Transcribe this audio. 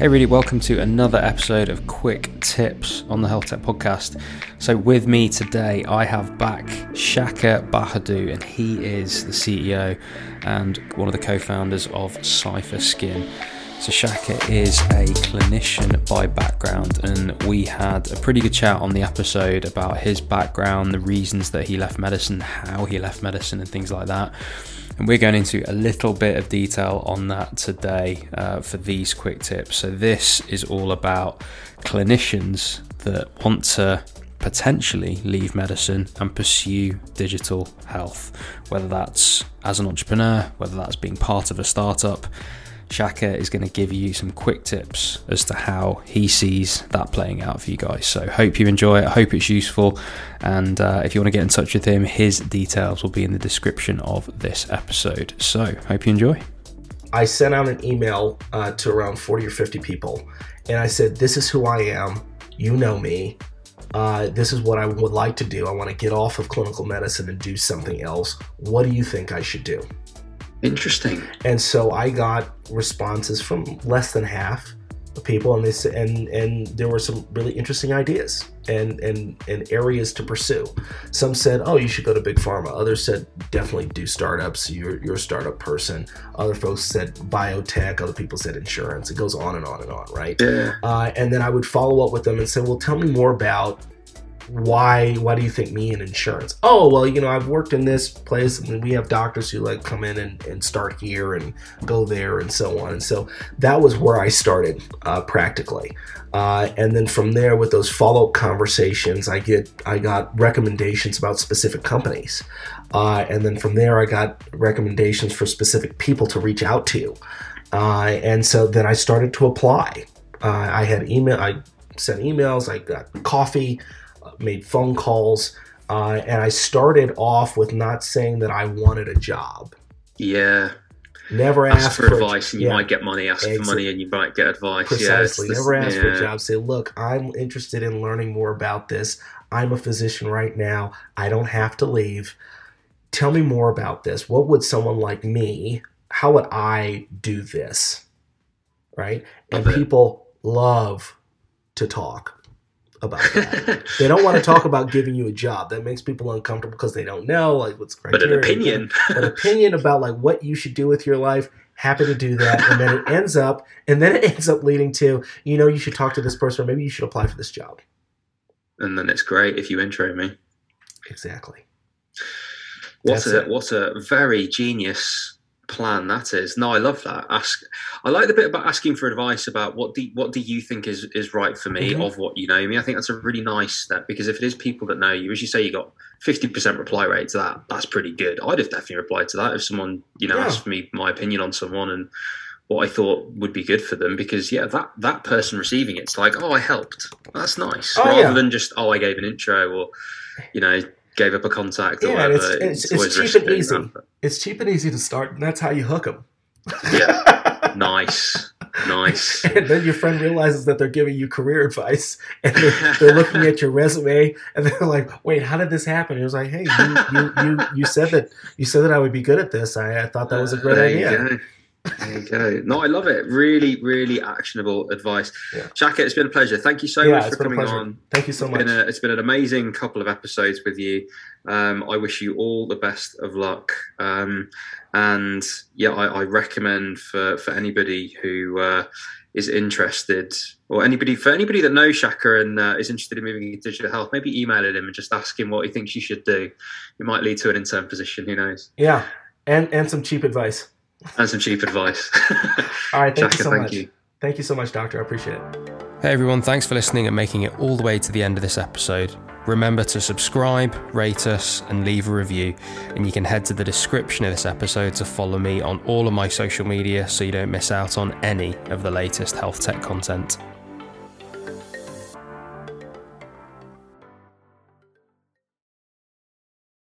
Hey, really, welcome to another episode of Quick Tips on the Health Tech Podcast. So, with me today, I have back Shaka Bahadu, and he is the CEO and one of the co founders of Cipher Skin. So, Shaka is a clinician by background, and we had a pretty good chat on the episode about his background, the reasons that he left medicine, how he left medicine, and things like that. And we're going into a little bit of detail on that today uh, for these quick tips. So, this is all about clinicians that want to potentially leave medicine and pursue digital health, whether that's as an entrepreneur, whether that's being part of a startup. Shaka is going to give you some quick tips as to how he sees that playing out for you guys. So, hope you enjoy it. Hope it's useful. And uh, if you want to get in touch with him, his details will be in the description of this episode. So, hope you enjoy. I sent out an email uh, to around 40 or 50 people, and I said, This is who I am. You know me. Uh, this is what I would like to do. I want to get off of clinical medicine and do something else. What do you think I should do? Interesting. And so I got responses from less than half of people, and they said, and and there were some really interesting ideas and and and areas to pursue. Some said, "Oh, you should go to big pharma." Others said, "Definitely do startups. You're you're a startup person." Other folks said biotech. Other people said insurance. It goes on and on and on, right? Yeah. Uh, and then I would follow up with them and say, "Well, tell me more about." Why why do you think me in insurance? Oh well you know i've worked in this place and we have doctors who like come in and, and start here and go there and so on. And so that was where i started uh, practically. Uh, and then from there with those follow-up conversations i get i got recommendations about specific companies. Uh, and then from there i got recommendations for specific people to reach out to. Uh, and so then i started to apply. Uh, i had email i sent emails i got coffee made phone calls, uh, and I started off with not saying that I wanted a job. Yeah. Never ask, ask for, for advice, and you yeah. might get money. Ask for money, and you might get advice. Precisely. Yeah, Never this- ask for a job. Say, look, I'm interested in learning more about this. I'm a physician right now. I don't have to leave. Tell me more about this. What would someone like me, how would I do this? Right? And people love to talk about that. they don't want to talk about giving you a job. That makes people uncomfortable because they don't know like what's the but an opinion. an opinion about like what you should do with your life happy to do that and then it ends up and then it ends up leading to you know you should talk to this person or maybe you should apply for this job and then it's great if you intro me. exactly What That's a it. what a very genius plan that is. No, I love that. Ask. I like the bit about asking for advice about what do what do you think is is right for me Mhm. of what you know me. I think that's a really nice step because if it is people that know you, as you say, you got fifty percent reply rate to that. That's pretty good. I'd have definitely replied to that if someone you know Yeah. asked me my opinion on someone and what I thought would be good for them because yeah, that that person receiving it's like oh I helped. That's nice Oh, rather yeah. than just oh I gave an intro or you know gave up a contact Yeah, and whatever. it's- it's- always it's cheap and easy. that, it's cheap and easy to start and that's how you hook them Yeah. Nice, nice. and then your friend realizes that they're giving you career advice and they're, they're looking at your resume and they're like wait how did this happen it was like hey you, you, you, you said that you said that i would be good at this i, I thought that was a great there idea. There you go. No, I love it. Really, really actionable advice. Yeah. Shaka, it's been a pleasure. Thank you so Yeah, much for coming on. thank you so It's much been, a, it's been an amazing couple of episodes with you. Um, I wish you all the best of luck. Um, and yeah, I, I recommend for, for anybody who uh, is interested, or anybody for anybody that knows Shaka and uh, is interested in moving into digital health, maybe email him and just ask him what he thinks you should do. It might lead to an intern position. Who knows? yeah and and some cheap advice And some cheap advice. all right thank Shaka, you so thank much you. thank you so much doctor i appreciate it Hey everyone, thanks for listening and making it all the way to the end of this episode. Remember to subscribe, rate us, and leave a review. And you can head to the description of this episode to follow me on all of my social media so you don't miss out on any of the latest health tech content.